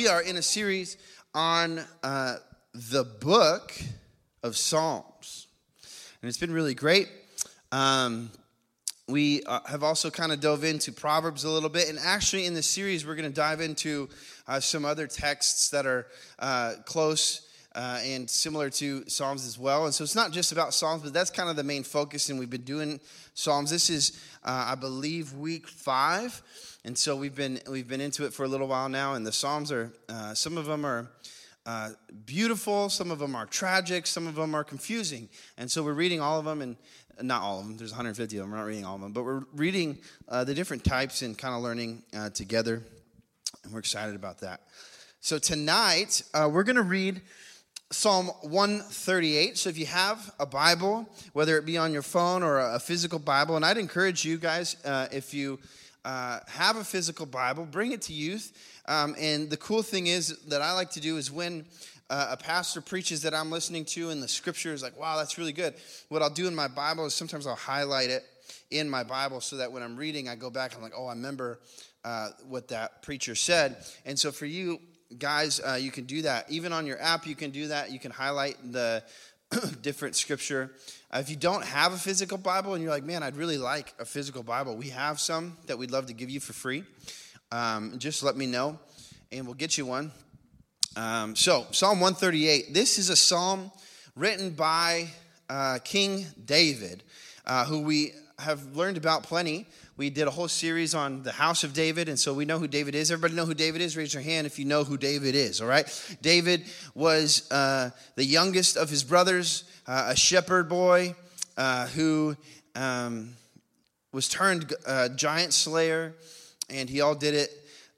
we are in a series on uh, the book of Psalms, and it's been really great. Um, we uh, have also kind of dove into Proverbs a little bit, and actually, in this series, we're going to dive into uh, some other texts that are uh, close. Uh, and similar to Psalms as well. And so it's not just about Psalms, but that's kind of the main focus. And we've been doing Psalms. This is, uh, I believe, week five and so we've been we've been into it for a little while now and the psalms are uh, some of them are uh, beautiful some of them are tragic some of them are confusing and so we're reading all of them and not all of them there's 150 of them we're not reading all of them but we're reading uh, the different types and kind of learning uh, together and we're excited about that so tonight uh, we're going to read Psalm 138. So if you have a Bible, whether it be on your phone or a physical Bible, and I'd encourage you guys, uh, if you uh, have a physical Bible, bring it to youth. Um, and the cool thing is that I like to do is when uh, a pastor preaches that I'm listening to and the scripture is like, wow, that's really good. What I'll do in my Bible is sometimes I'll highlight it in my Bible so that when I'm reading, I go back and I'm like, oh, I remember uh, what that preacher said. And so for you guys, uh, you can do that. Even on your app, you can do that. You can highlight the different scripture. Uh, if you don't have a physical Bible and you're like, man, I'd really like a physical Bible, we have some that we'd love to give you for free. Um, just let me know and we'll get you one. Um, so, Psalm 138. This is a psalm written by uh, King David, uh, who we have learned about plenty. We did a whole series on the house of David, and so we know who David is. Everybody know who David is? Raise your hand if you know who David is, all right? David was uh, the youngest of his brothers uh, a shepherd boy uh, who um, was turned uh, giant slayer, and he all did it.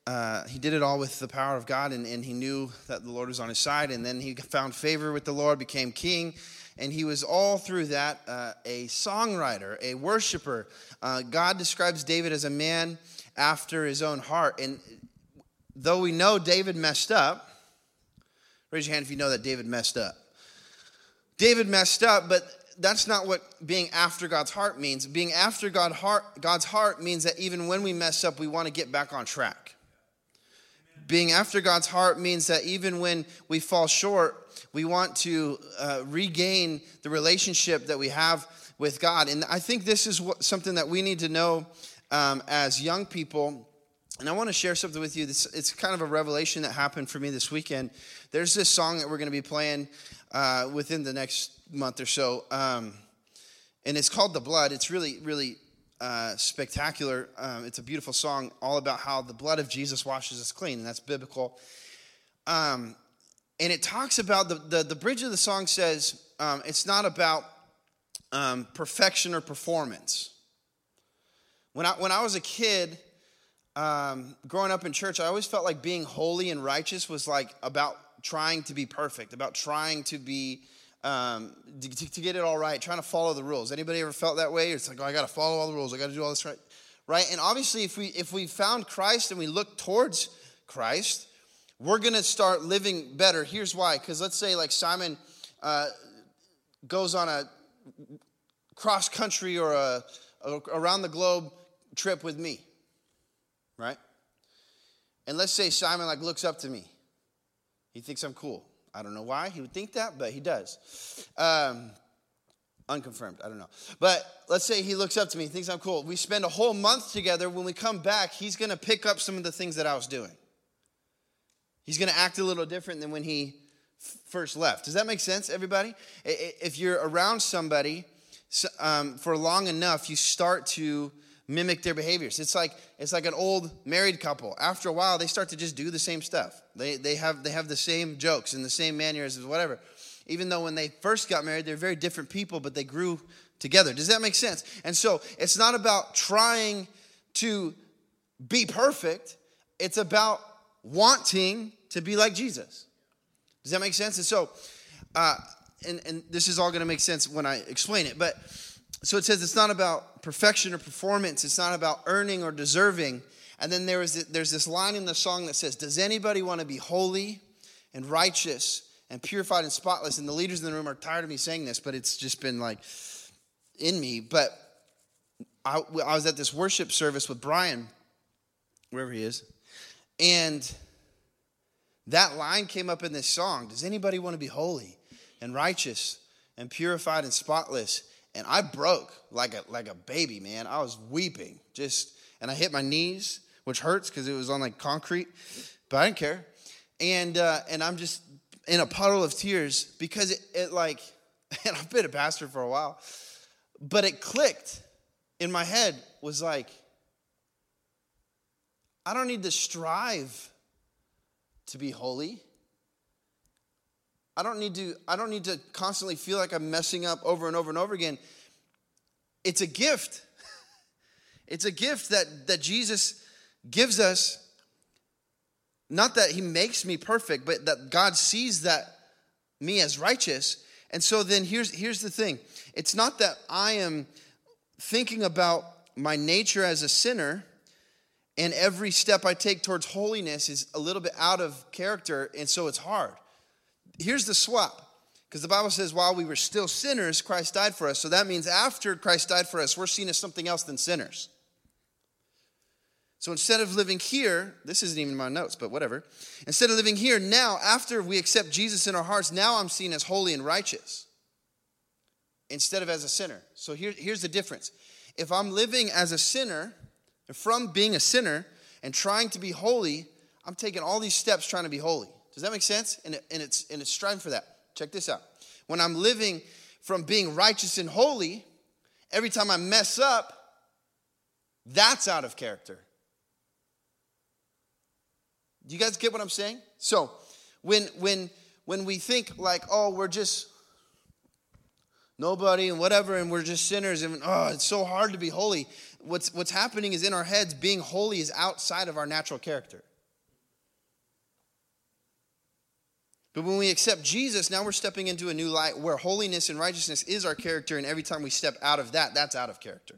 Uh, he did it all with the power of God, and, and he knew that the Lord was on his side. And then he found favor with the Lord, became king, and he was all through that uh, a songwriter, a worshiper. Uh, God describes David as a man after his own heart. And though we know David messed up, raise your hand if you know that David messed up. David messed up, but that's not what being after God's heart means. Being after God heart, God's heart means that even when we mess up, we want to get back on track. Being after God's heart means that even when we fall short, we want to uh, regain the relationship that we have with God. And I think this is what, something that we need to know um, as young people. And I want to share something with you. This, it's kind of a revelation that happened for me this weekend. There's this song that we're going to be playing uh, within the next month or so. Um, and it's called The Blood. It's really, really uh, spectacular. Um, it's a beautiful song all about how the blood of Jesus washes us clean, and that's biblical. Um, and it talks about the, the, the, bridge of the song says um, it's not about um, perfection or performance. When I, when I was a kid, um, growing up in church, I always felt like being holy and righteous was like about trying to be perfect, about trying to be um, to, to, get it all right, trying to follow the rules. Anybody ever felt that way? It's like, oh, I got to follow all the rules. I got to do all this right, right? And obviously, if we if we found Christ and we look towards Christ, we're gonna start living better. Here's why: because let's say like Simon uh, goes on a cross country or a, a around the globe trip with me, right? And let's say Simon like looks up to me he thinks I'm cool. I don't know why he would think that, but he does. Um, unconfirmed, I don't know. But let's say he looks up to me, thinks I'm cool. We spend a whole month together. When we come back, he's going to pick up some of the things that I was doing. He's going to act a little different than when he first left. Does that make sense, everybody? If you're around somebody um, for long enough, you start to mimic their behaviors. It's like it's like an old married couple. After a while, they start to just do the same stuff. They they have they have the same jokes and the same mannerisms, whatever. Even though when they first got married, they're very different people, but they grew together. Does that make sense? And so it's not about trying to be perfect. It's about wanting to be like Jesus. Does that make sense? And so, uh, and, and this is all going to make sense when I explain it, but so it says it's not about perfection or performance, it's not about earning or deserving. And then there is, there's this line in the song that says, Does anybody want to be holy and righteous and purified and spotless? And the leaders in the room are tired of me saying this, but it's just been like in me. But I, I was at this worship service with Brian, wherever he is, and that line came up in this song. Does anybody want to be holy and righteous and purified and spotless? And I broke like a like a baby, man. I was weeping, just and I hit my knees, which hurts because it was on like concrete, but I didn't care. And uh, and I'm just in a puddle of tears because it, it like, and I've been a pastor for a while, but it clicked in my head was like, I don't need to strive to be holy. I don't need to I don't need to constantly feel like I'm messing up over and over and over again. It's a gift. It's a gift that that Jesus gives us not that he makes me perfect, but that God sees that me as righteous. And so then here's here's the thing. It's not that I am thinking about my nature as a sinner and every step I take towards holiness is a little bit out of character, and so it's hard. Here's the swap. Because the Bible says, while we were still sinners, Christ died for us. So that means after Christ died for us, we're seen as something else than sinners. So instead of living here, this isn't even my notes, but whatever. Instead of living here, now, after we accept Jesus in our hearts, now I'm seen as holy and righteous instead of as a sinner. So here, here's the difference. If I'm living as a sinner, from being a sinner and trying to be holy, I'm taking all these steps trying to be holy. Does that make sense? And, it, and, it's, and it's striving for that. Check this out. When I'm living from being righteous and holy, every time I mess up, that's out of character. Do you guys get what I'm saying? So, when when when we think like, oh, we're just nobody and whatever, and we're just sinners, and oh, it's so hard to be holy what's, what's happening is in our heads, being holy is outside of our natural character. But when we accept Jesus, now we're stepping into a new light where holiness and righteousness is our character, and every time we step out of that, that's out of character.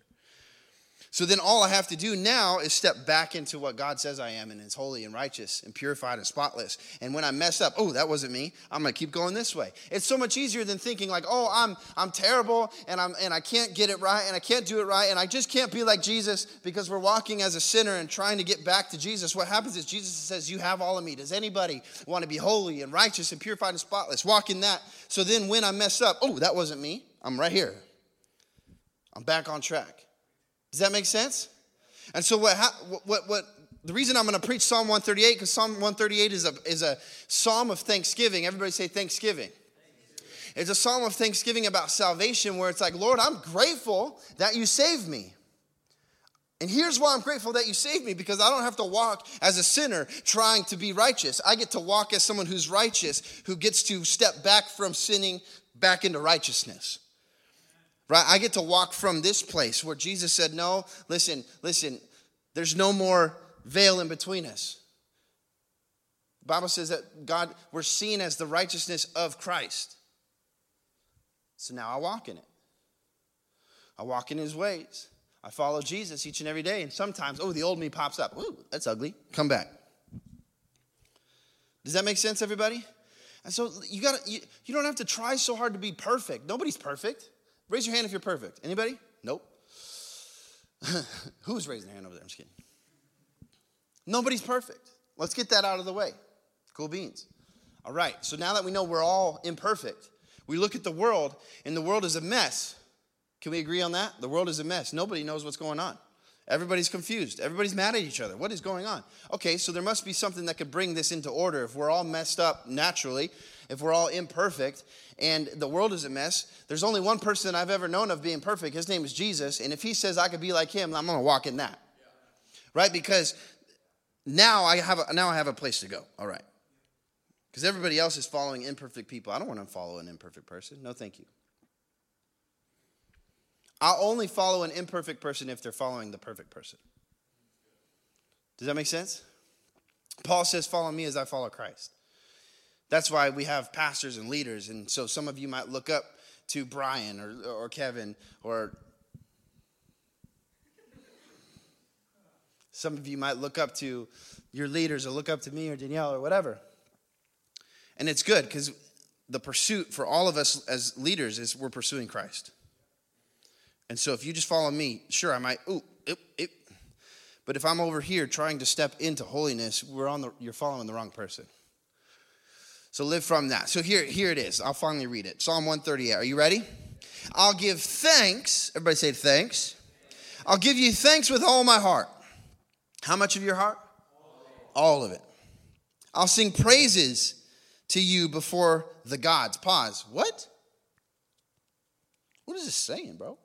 So then all I have to do now is step back into what God says I am and is holy and righteous and purified and spotless. And when I mess up, oh, that wasn't me. I'm gonna keep going this way. It's so much easier than thinking like, oh, I'm I'm terrible and I'm and I can't get it right and I can't do it right and I just can't be like Jesus because we're walking as a sinner and trying to get back to Jesus. What happens is Jesus says, You have all of me. Does anybody want to be holy and righteous and purified and spotless? Walk in that. So then when I mess up, oh, that wasn't me. I'm right here. I'm back on track. Does that make sense? And so what what what the reason I'm going to preach Psalm 138 because Psalm 138 is a is a psalm of thanksgiving. Everybody say thanksgiving. It's a psalm of thanksgiving about salvation where it's like, Lord, I'm grateful that you saved me. And here's why I'm grateful that you saved me because I don't have to walk as a sinner trying to be righteous. I get to walk as someone who's righteous, who gets to step back from sinning back into righteousness. Right? I get to walk from this place where Jesus said, No, listen, listen, there's no more veil in between us. The Bible says that God, we're seen as the righteousness of Christ. So now I walk in it. I walk in his ways. I follow Jesus each and every day. And sometimes, oh, the old me pops up. Ooh, that's ugly. Come back. Does that make sense, everybody? And so you got you, you don't have to try so hard to be perfect. Nobody's perfect. Raise your hand if you're perfect. Anybody? Nope. Who's raising their hand over there? I'm just kidding. Nobody's perfect. Let's get that out of the way. Cool beans. All right, so now that we know we're all imperfect, we look at the world, and the world is a mess. Can we agree on that? The world is a mess. Nobody knows what's going on. Everybody's confused. Everybody's mad at each other. What is going on? Okay, so there must be something that could bring this into order. If we're all messed up naturally, if we're all imperfect, and the world is a mess, there's only one person I've ever known of being perfect. His name is Jesus. And if he says I could be like him, I'm going to walk in that. Right? Because now I have a, now I have a place to go. All right. Because everybody else is following imperfect people. I don't want to follow an imperfect person. No, thank you. I'll only follow an imperfect person if they're following the perfect person. Does that make sense? Paul says, Follow me as I follow Christ. That's why we have pastors and leaders. And so some of you might look up to Brian or, or Kevin or some of you might look up to your leaders or look up to me or Danielle or whatever. And it's good because the pursuit for all of us as leaders is we're pursuing Christ. And so if you just follow me, sure, I might, ooh, oop, oop. But if I'm over here trying to step into holiness, we're on the, you're following the wrong person. So live from that. So here, here it is. I'll finally read it. Psalm 138. Are you ready? I'll give thanks. Everybody say thanks. I'll give you thanks with all my heart. How much of your heart? All of it. I'll sing praises to you before the gods. Pause. What? What is this saying, bro?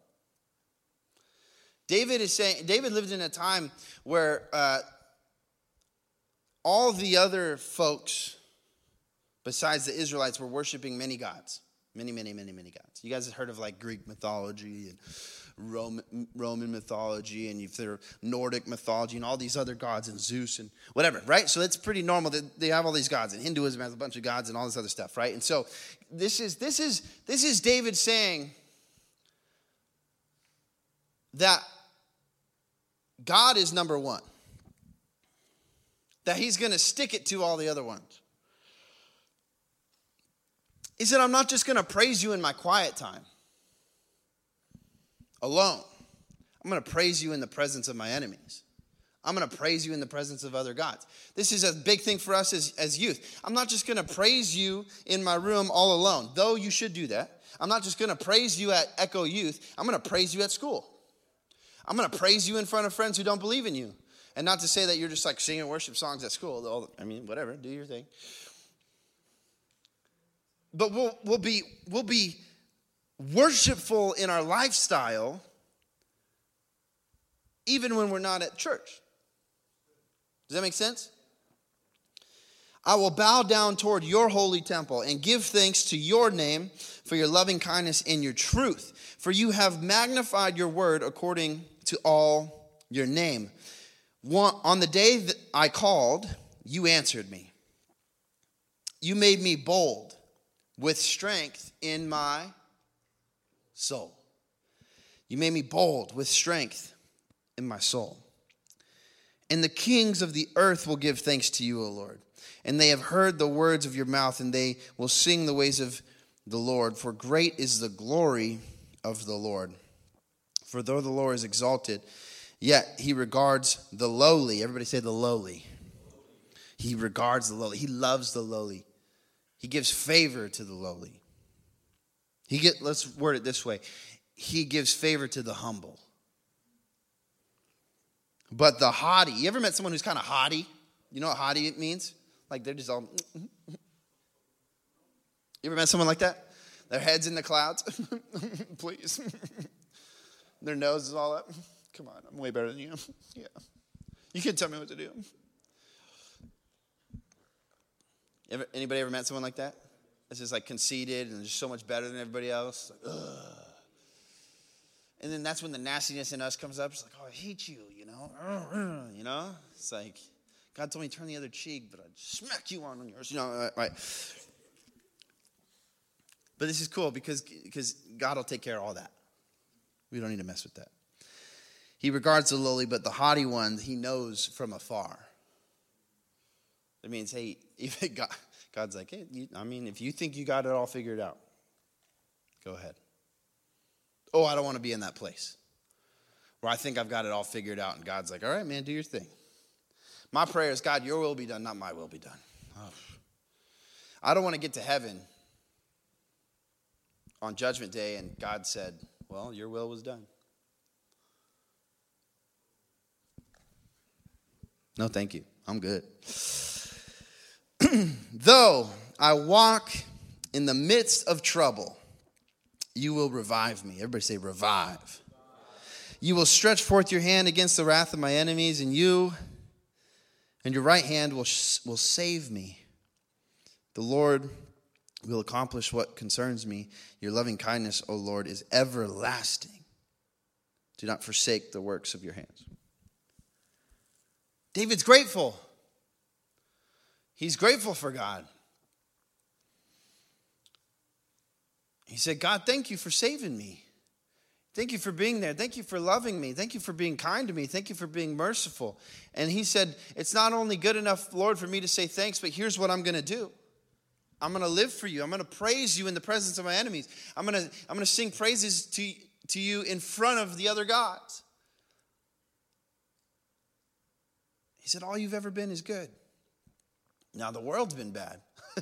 David is saying, David lived in a time where uh, all the other folks besides the Israelites were worshiping many gods. Many, many, many, many gods. You guys have heard of like Greek mythology and Roman, Roman mythology and if they're Nordic mythology and all these other gods and Zeus and whatever, right? So it's pretty normal that they have all these gods and Hinduism has a bunch of gods and all this other stuff, right? And so this is this is this is David saying that God is number one. That he's going to stick it to all the other ones. He said, I'm not just going to praise you in my quiet time alone. I'm going to praise you in the presence of my enemies. I'm going to praise you in the presence of other gods. This is a big thing for us as, as youth. I'm not just going to praise you in my room all alone, though you should do that. I'm not just going to praise you at Echo Youth. I'm going to praise you at school. I'm going to praise you in front of friends who don't believe in you. And not to say that you're just like singing worship songs at school. I mean, whatever, do your thing. But we'll, we'll, be, we'll be worshipful in our lifestyle even when we're not at church. Does that make sense? I will bow down toward your holy temple and give thanks to your name for your loving kindness and your truth. For you have magnified your word according to all your name. On the day that I called, you answered me. You made me bold with strength in my soul. You made me bold with strength in my soul. And the kings of the earth will give thanks to you, O Lord. And they have heard the words of your mouth, and they will sing the ways of the Lord. For great is the glory of the Lord. For though the Lord is exalted, yet he regards the lowly. Everybody say the lowly. He regards the lowly. He loves the lowly. He gives favor to the lowly. He get let's word it this way. He gives favor to the humble. But the haughty, you ever met someone who's kind of haughty? You know what haughty means? Like they're just all mm, mm, mm. You ever met someone like that? Their head's in the clouds. Please. Their nose is all up. Come on, I'm way better than you. Yeah. You can tell me what to do. Ever, anybody ever met someone like that? It's just like conceited and just so much better than everybody else. Like, and then that's when the nastiness in us comes up. It's like, oh, I hate you, you know? You know? It's like, God told me to turn the other cheek, but I'd smack you on yours. You know, right? But this is cool because, because God will take care of all that. We don't need to mess with that. He regards the lowly, but the haughty one he knows from afar. That means, hey, even God, God's like, hey, you, I mean, if you think you got it all figured out, go ahead. Oh, I don't want to be in that place where I think I've got it all figured out, and God's like, all right, man, do your thing. My prayer is, God, your will be done, not my will be done. Oh. I don't want to get to heaven on Judgment Day, and God said, well, your will was done. No, thank you. I'm good. Though I walk in the midst of trouble, you will revive me. Everybody say, revive. You will stretch forth your hand against the wrath of my enemies, and you and your right hand will, will save me. The Lord will accomplish what concerns me. Your loving kindness, O Lord, is everlasting. Do not forsake the works of your hands. David's grateful. He's grateful for God. He said, God, thank you for saving me. Thank you for being there. Thank you for loving me. Thank you for being kind to me. Thank you for being merciful. And he said, It's not only good enough, Lord, for me to say thanks, but here's what I'm going to do. I'm going to live for you. I'm going to praise you in the presence of my enemies. I'm going to, I'm going to sing praises to, to you in front of the other gods. He said, All you've ever been is good. Now, the world's been bad.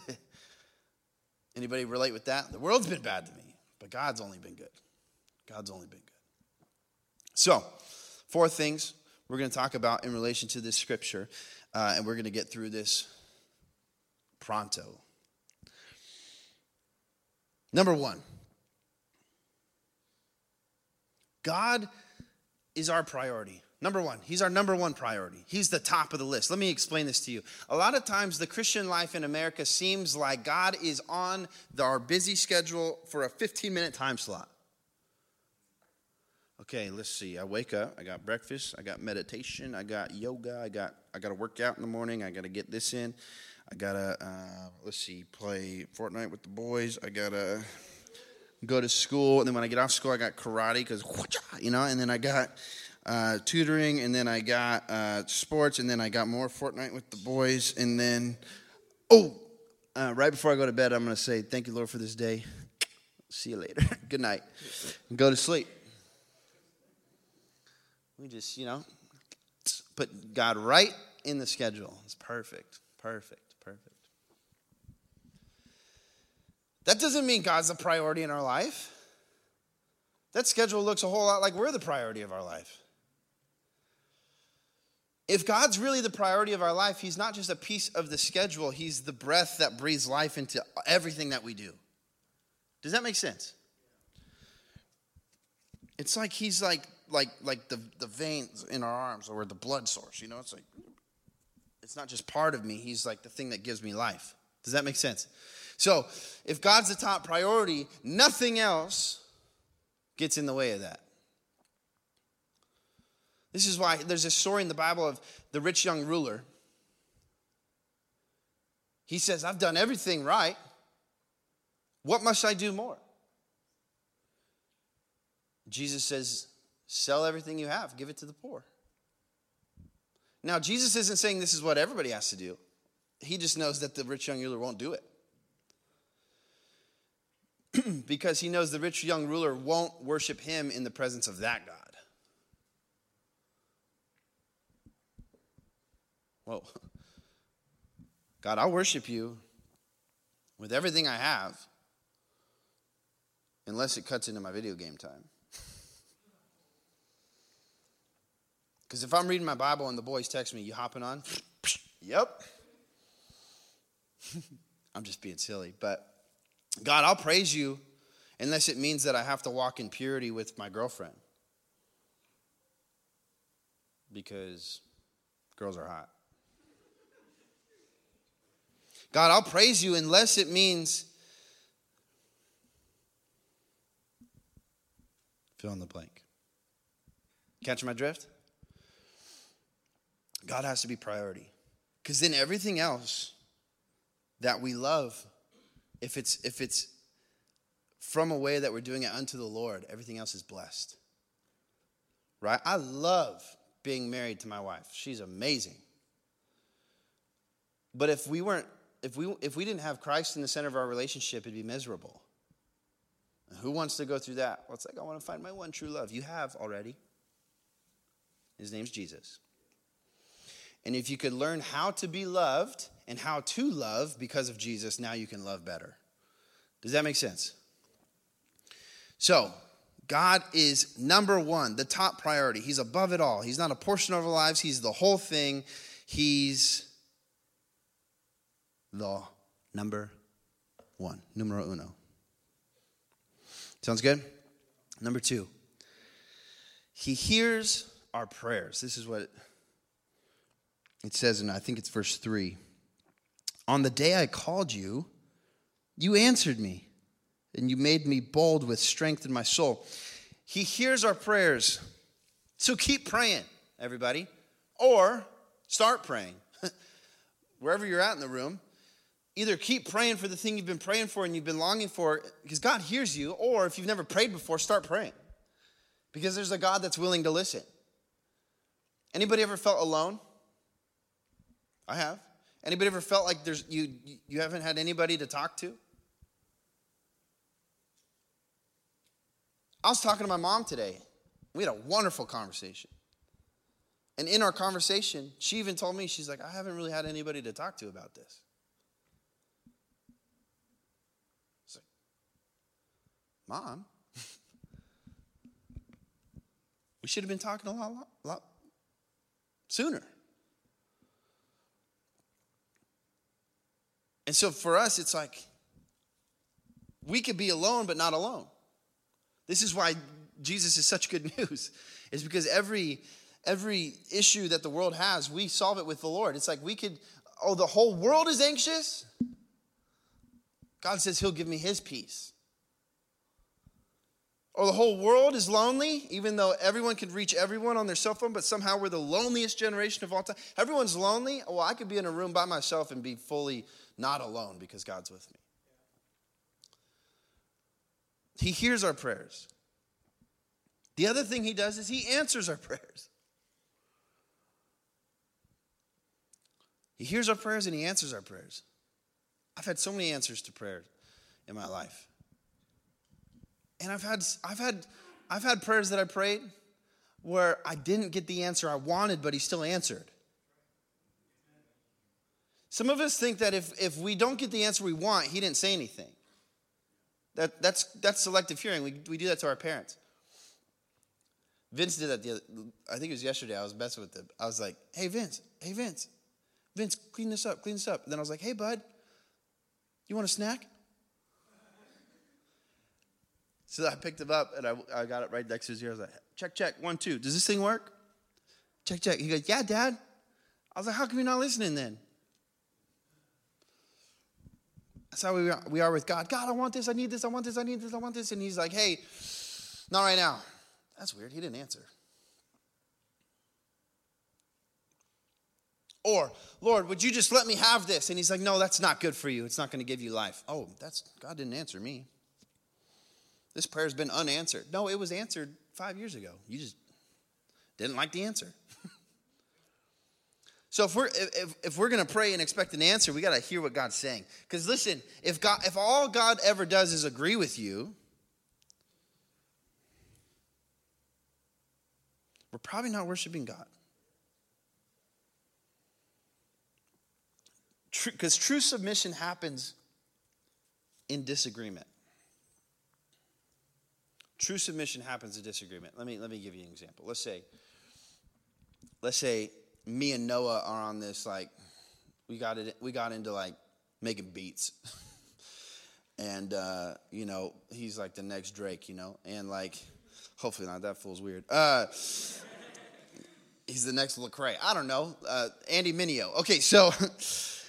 Anybody relate with that? The world's been bad to me, but God's only been good. God's only been good. So, four things we're going to talk about in relation to this scripture, uh, and we're going to get through this pronto. Number one, God is our priority. Number one, He's our number one priority. He's the top of the list. Let me explain this to you. A lot of times, the Christian life in America seems like God is on our busy schedule for a 15 minute time slot. Okay, let's see. I wake up, I got breakfast, I got meditation, I got yoga, I got I got to work out in the morning, I got to get this in. I got to uh, let's see, play Fortnite with the boys. I got to go to school, and then when I get off school, I got karate cuz you know, and then I got uh, tutoring, and then I got uh, sports, and then I got more Fortnite with the boys, and then, oh, uh, right before I go to bed, I'm to say, Thank you, Lord, for this day. See you later. Good night. Go to sleep. We just, you know, put God right in the schedule. It's perfect, perfect, perfect. That doesn't mean God's the priority in our life. That schedule looks a whole lot like we're the priority of our life. If God's really the priority of our life, He's not just a piece of the schedule, He's the breath that breathes life into everything that we do. Does that make sense? It's like He's like like like the, the veins in our arms or the blood source, you know? It's like it's not just part of me, He's like the thing that gives me life. Does that make sense? So if God's the top priority, nothing else gets in the way of that. This is why there's a story in the Bible of the rich young ruler. He says, I've done everything right. What must I do more? Jesus says, Sell everything you have, give it to the poor. Now, Jesus isn't saying this is what everybody has to do. He just knows that the rich young ruler won't do it. because he knows the rich young ruler won't worship him in the presence of that God. Well, God, I'll worship you with everything I have, unless it cuts into my video game time. Because if I'm reading my Bible and the boys text me, you hopping on? yep. I'm just being silly. But God, I'll praise you unless it means that I have to walk in purity with my girlfriend. Because girls are hot. God, I'll praise you unless it means fill in the blank. Catch my drift? God has to be priority. Because then everything else that we love, if it's if it's from a way that we're doing it unto the Lord, everything else is blessed. Right? I love being married to my wife. She's amazing. But if we weren't if we if we didn't have Christ in the center of our relationship, it'd be miserable. who wants to go through that? Well, it's like I want to find my one true love. You have already. His name's Jesus. And if you could learn how to be loved and how to love because of Jesus, now you can love better. Does that make sense? So, God is number one, the top priority. He's above it all. He's not a portion of our lives, He's the whole thing. He's the number one, numero uno. Sounds good? Number two, he hears our prayers. This is what it says, and I think it's verse three. On the day I called you, you answered me, and you made me bold with strength in my soul. He hears our prayers. So keep praying, everybody, or start praying. Wherever you're at in the room, either keep praying for the thing you've been praying for and you've been longing for because God hears you, or if you've never prayed before, start praying. Because there's a God that's willing to listen. Anybody ever felt alone? I have. Anybody ever felt like there's you you haven't had anybody to talk to? I was talking to my mom today. We had a wonderful conversation. And in our conversation, she even told me, she's like, I haven't really had anybody to talk to about this. Like, Mom, we should have been talking a lot, lot, lot sooner. And so for us, it's like we could be alone, but not alone. This is why Jesus is such good news, is because every every issue that the world has, we solve it with the Lord. It's like we could, oh, the whole world is anxious. God says He'll give me His peace. Or the whole world is lonely, even though everyone can reach everyone on their cell phone, but somehow we're the loneliest generation of all time. Everyone's lonely. Well, I could be in a room by myself and be fully not alone because God's with me. He hears our prayers. The other thing he does is he answers our prayers. He hears our prayers and he answers our prayers. I've had so many answers to prayer in my life. And I've had I've had I've had prayers that I prayed where I didn't get the answer I wanted, but he still answered. Some of us think that if, if we don't get the answer we want, he didn't say anything. That, that's, that's selective hearing. We, we do that to our parents. Vince did that the other, I think it was yesterday. I was messing with him. I was like, hey, Vince, hey, Vince, Vince, clean this up, clean this up. And then I was like, hey, bud, you want a snack? So I picked him up and I, I got it right next to his ear. I was like, check, check, one, two. Does this thing work? Check, check. He goes, yeah, Dad. I was like, how come you're not listening then? That's how we are, we are with God. God, I want this, I need this, I want this, I need this, I want this. And he's like, hey, not right now. That's weird. He didn't answer. Or, Lord, would you just let me have this? And he's like, No, that's not good for you. It's not going to give you life. Oh, that's God didn't answer me. This prayer's been unanswered. No, it was answered five years ago. You just didn't like the answer. so if we're if, if we're to pray and expect an answer, we got to hear what God's saying. Because listen, if God if all God ever does is agree with you, we're probably not worshiping God. because true submission happens in disagreement. True submission happens in disagreement. Let me let me give you an example. Let's say, let's say me and Noah are on this like we got it we got into like making beats. and uh, you know, he's like the next Drake, you know, and like hopefully not that fool's weird. Uh he's the next Lecrae. I don't know. Uh, Andy Mineo. Okay, so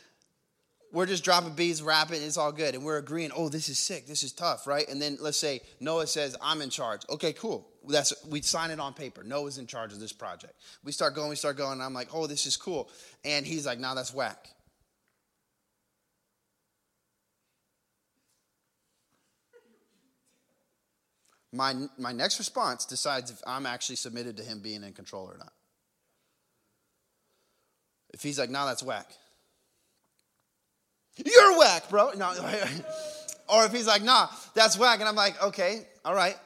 we're just dropping beats, rapping, it's all good. And we're agreeing, oh, this is sick, this is tough, right? And then let's say Noah says, I'm in charge. Okay, cool. That's we sign it on paper. Noah's in charge of this project. We start going, we start going, and I'm like, oh, this is cool. And he's like, nah, that's whack. My, my next response decides if I'm actually submitted to him being in control or not. If he's like, nah, that's whack you're whack, bro. No. or if he's like, nah, that's whack. And I'm like, okay, all right.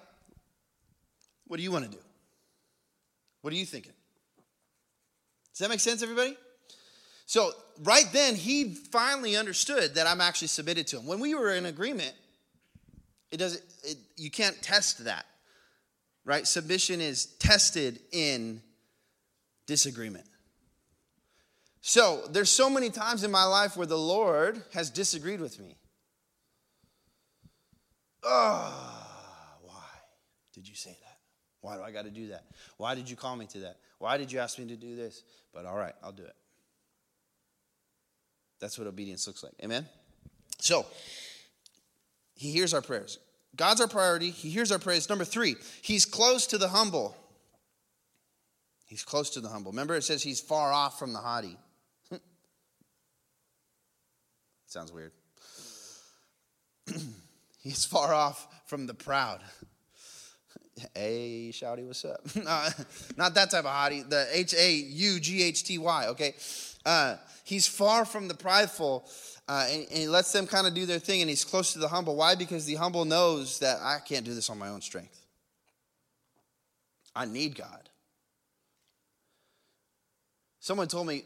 What do you want to do? What are you thinking? Does that make sense, everybody? So, right then, he finally understood that I'm actually submitted to him. When we were in agreement, it doesn't, it, you can't test that, right? Submission is tested in disagreement. So, there's so many times in my life where the Lord has disagreed with me. Oh, why did you say that? Why do I got to do that? Why did you call me to that? Why did you ask me to do this? But all right, I'll do it. That's what obedience looks like. Amen? So, he hears our prayers. God's our priority. He hears our prayers. Number three, he's close to the humble. He's close to the humble. Remember, it says he's far off from the haughty. Sounds weird. He's far off from the proud. Hey, shouty, what's up? not that type of hottie. The H A U G H T Y, okay? Uh, he's far from the prideful, uh, and, and, he lets them kind of do their thing, and he's close to the humble. Why? Because the humble knows that I can't do this on my own strength. I need God. Someone told me,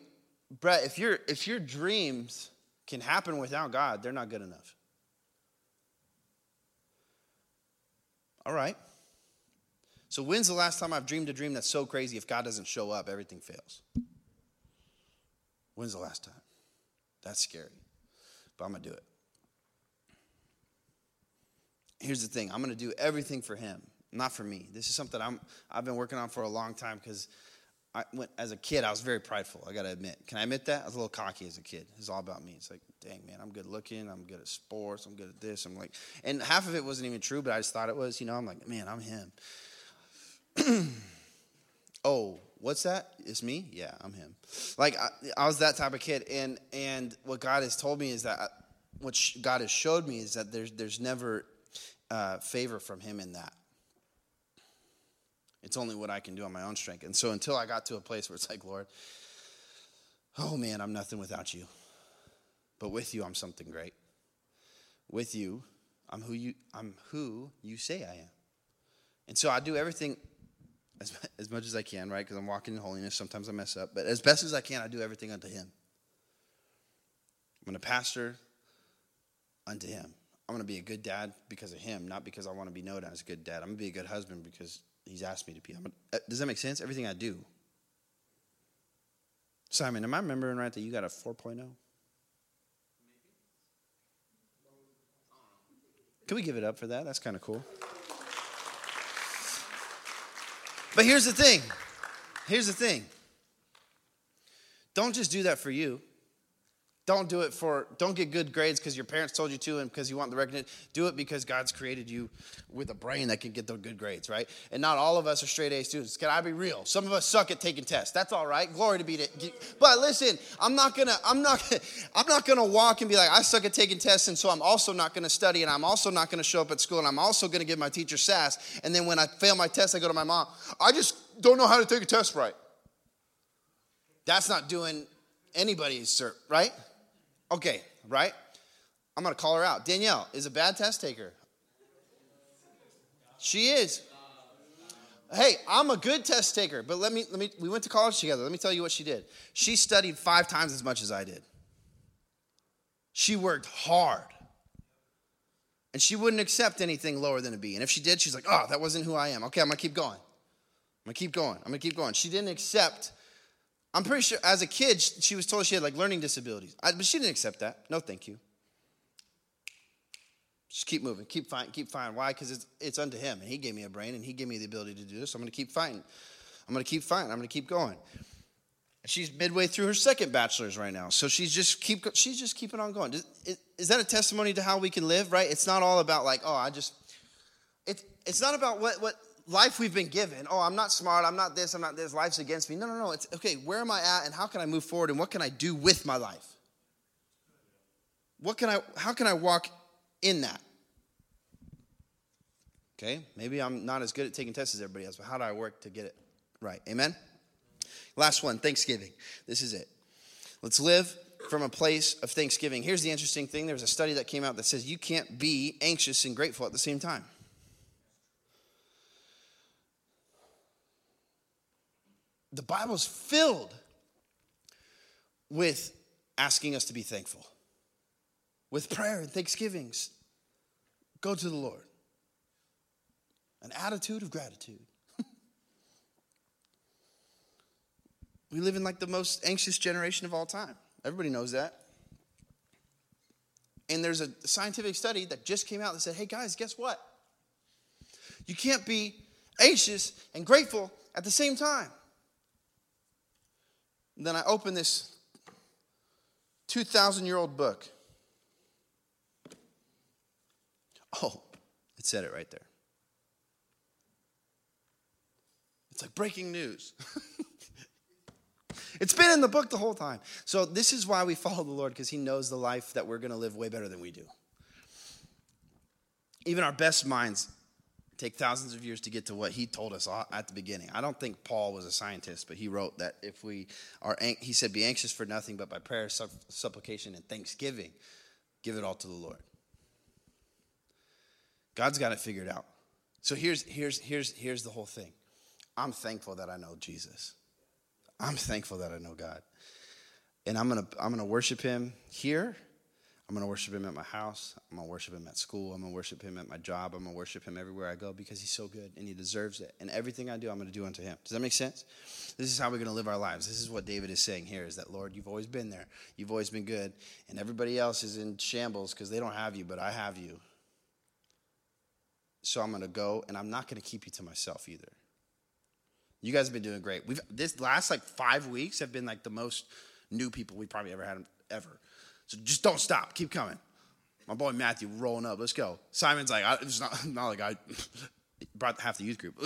Brett, if, your if your dreams can happen without God, they're not good enough. All right. So, when's the last time I've dreamed a dream that's so crazy if God doesn't show up, everything fails? When's the last time? That's scary. But I'm going to do it. Here's the thing I'm going to do everything for Him, not for me. This is something I'm, I've been working on for a long time because I went, as a kid, I was very prideful. I got to admit. Can I admit that? I was a little cocky as a kid. It's all about me. It's like, dang, man, I'm good looking. I'm good at sports. I'm good at this. I'm like, and half of it wasn't even true, but I just thought it was. You know, I'm like, man, I'm him. oh, what's that? It's me? Yeah, I'm him. Like I, I, was that type of kid, and and what God has told me is that uh, what God has showed me is that there's there's never uh, favor from Him in that. It's only what I can do on my own strength, and so until I got to a place where it's like, Lord, oh man, I'm nothing without you, but with you, I'm something great. With you, I'm who you I'm who you say I am, and so I do everything as, as much as I can, right? Because I'm walking in holiness. Sometimes I mess up. But as best as I can, I do everything unto Him. I'm going to pastor unto Him. I'm going to be a good dad because of Him, not because I want to be known as a good dad. I'm going to be a good husband because He's asked me to be. Gonna, uh, does that make sense? Everything I do. Simon, am I remembering right that you got a 4.0? Can we give it up for that? That's kind of cool. But here's the thing. Here's the thing. Don't just do that for you. Don't do it for, don't get good grades because your parents told you to and because you want the recognition. Do it because God's created you with a brain that can get the good grades, right? And not all of us are straight A students. Can I be real? Some of us suck at taking tests. That's all right. Glory to be to. But listen, I'm not gonna, I'm not, I'm not gonna walk and be like, I suck at taking tests, and so I'm also not gonna study, and I'm also not gonna show up at school, and I'm also gonna give my teacher sass. And then when I fail my test, I go to my mom. I just don't know how to take a test right. That's not doing anybody's, cert, right? Okay, right? I'm going to call her out. Danielle is a bad test taker. She is. Hey, I'm a good test taker, but let me let me we went to college together. Let me tell you what she did. She studied 5 times as much as I did. She worked hard. And she wouldn't accept anything lower than a B. And if she did, she's like, "Oh, that wasn't who I am. Okay, I'm going to keep going. I'm going to keep going. I'm going to keep going." She didn't accept I'm pretty sure as a kid, she was told she had like learning disabilities. I, but she didn't accept that. No, thank you. Just keep moving, keep fighting, keep fighting. Why? Because it's, it's unto him. And he gave me a brain and he gave me the ability to do this. So I'm going to keep fighting. I'm going to keep fighting. I'm going to keep going. She's midway through her second bachelor's right now. So she's just keep she's just keeping on going. Is, is that a testimony to how we can live, right? It's not all about like, oh, I just it, it's not about what, what life we've been given. Oh, I'm not smart. I'm not this. I'm not this. Life's against me. No, no, no. It's okay. Where am I at, and how can I move forward, and what can I do with my life? What can I? How can I walk in that? Okay, maybe I'm not as good at taking tests as everybody else, but how do I work to get it right? Amen. Last one, Thanksgiving. This is it. Let's live from a place of thanksgiving. Here's the interesting thing. There was a study that came out that says you can't be anxious and grateful at the same time. The Bible's filled with asking us to be thankful, with prayer and thanksgivings. Go to the Lord. An attitude of gratitude. we live in like the most anxious generation of all time. Everybody knows that. And there's a scientific study that just came out that said, hey guys, guess what? You can't be anxious and grateful at the same time. And then I open this 2,000 year old book. Oh, it said it right there. It's like breaking news. it's been in the book the whole time. So, this is why we follow the Lord, because He knows the life that we're going to live way better than we do. Even our best minds take thousands of years to get to what he told us at the beginning. I don't think Paul was a scientist, but he wrote that if we are, he said, be anxious for nothing, but by prayer, supplication, and thanksgiving, give it all to the Lord. God's got it figured out. So here's, here's, here's, here's the whole thing. I'm thankful that I know Jesus. I'm thankful that I know God. And I'm to I'm to worship him here. I'm going to worship him at my house. I'm going to worship him at school. I'm going to worship him at my job. I'm going to worship him everywhere I go because he's so good and he deserves it. And everything I do, I'm going to do unto him. Does that make sense? This is how we're going to live our lives. This is what David is saying here is that, Lord, you've always been there. You've always been good. And everybody else is in shambles because they don't have you, but I have you. So I'm going to go and I'm not going to keep you to myself either. You guys have been doing great. We've this last like five weeks have been like the most new people we probably ever had ever. So just don't stop. Keep coming. My boy Matthew rolling up. Let's go. Simon's like, I, it's not, not like I brought half the youth group.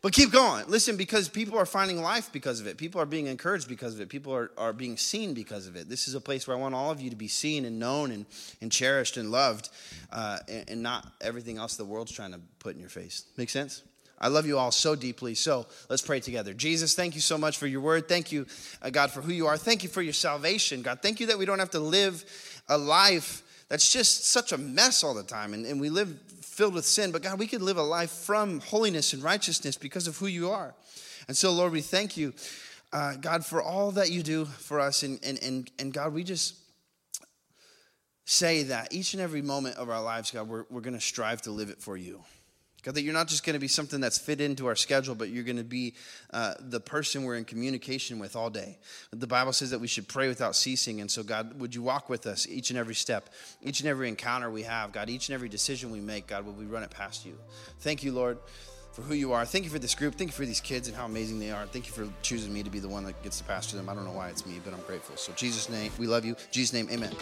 but keep going. Listen, because people are finding life because of it. People are being encouraged because of it. People are, are being seen because of it. This is a place where I want all of you to be seen and known and, and cherished and loved uh, and, and not everything else the world's trying to put in your face. Make sense? I love you all so deeply. So let's pray together. Jesus, thank you so much for your word. Thank you, uh, God, for who you are. Thank you for your salvation, God. Thank you that we don't have to live a life that's just such a mess all the time and, and we live filled with sin. But God, we could live a life from holiness and righteousness because of who you are. And so, Lord, we thank you, uh, God, for all that you do for us. And, and, and, and God, we just say that each and every moment of our lives, God, we're, we're going to strive to live it for you. God, that you're not just going to be something that's fit into our schedule, but you're going to be uh, the person we're in communication with all day. The Bible says that we should pray without ceasing. And so, God, would you walk with us each and every step, each and every encounter we have, God, each and every decision we make, God, will we run it past you? Thank you, Lord, for who you are. Thank you for this group. Thank you for these kids and how amazing they are. Thank you for choosing me to be the one that gets to pastor them. I don't know why it's me, but I'm grateful. So, Jesus' name, we love you. Jesus' name, amen.